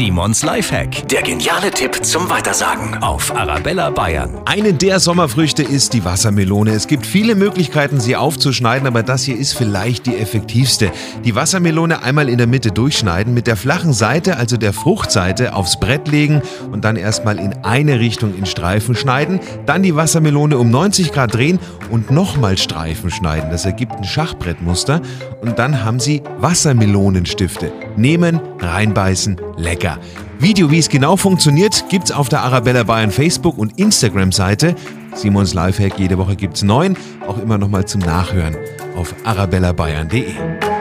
Simons Lifehack. Der geniale Tipp zum Weitersagen auf Arabella Bayern. Eine der Sommerfrüchte ist die Wassermelone. Es gibt viele Möglichkeiten, sie aufzuschneiden, aber das hier ist vielleicht die effektivste. Die Wassermelone einmal in der Mitte durchschneiden, mit der flachen Seite, also der Fruchtseite, aufs Brett legen und dann erstmal in eine Richtung in Streifen schneiden. Dann die Wassermelone um 90 Grad drehen und nochmal Streifen schneiden. Das ergibt ein Schachbrettmuster. Und dann haben Sie Wassermelonenstifte. Nehmen, reinbeißen, lecker. Video, wie es genau funktioniert, gibt's auf der Arabella Bayern Facebook und Instagram Seite. Simons Lifehack, jede Woche gibt's neun, auch immer nochmal zum Nachhören auf arabellabayern.de.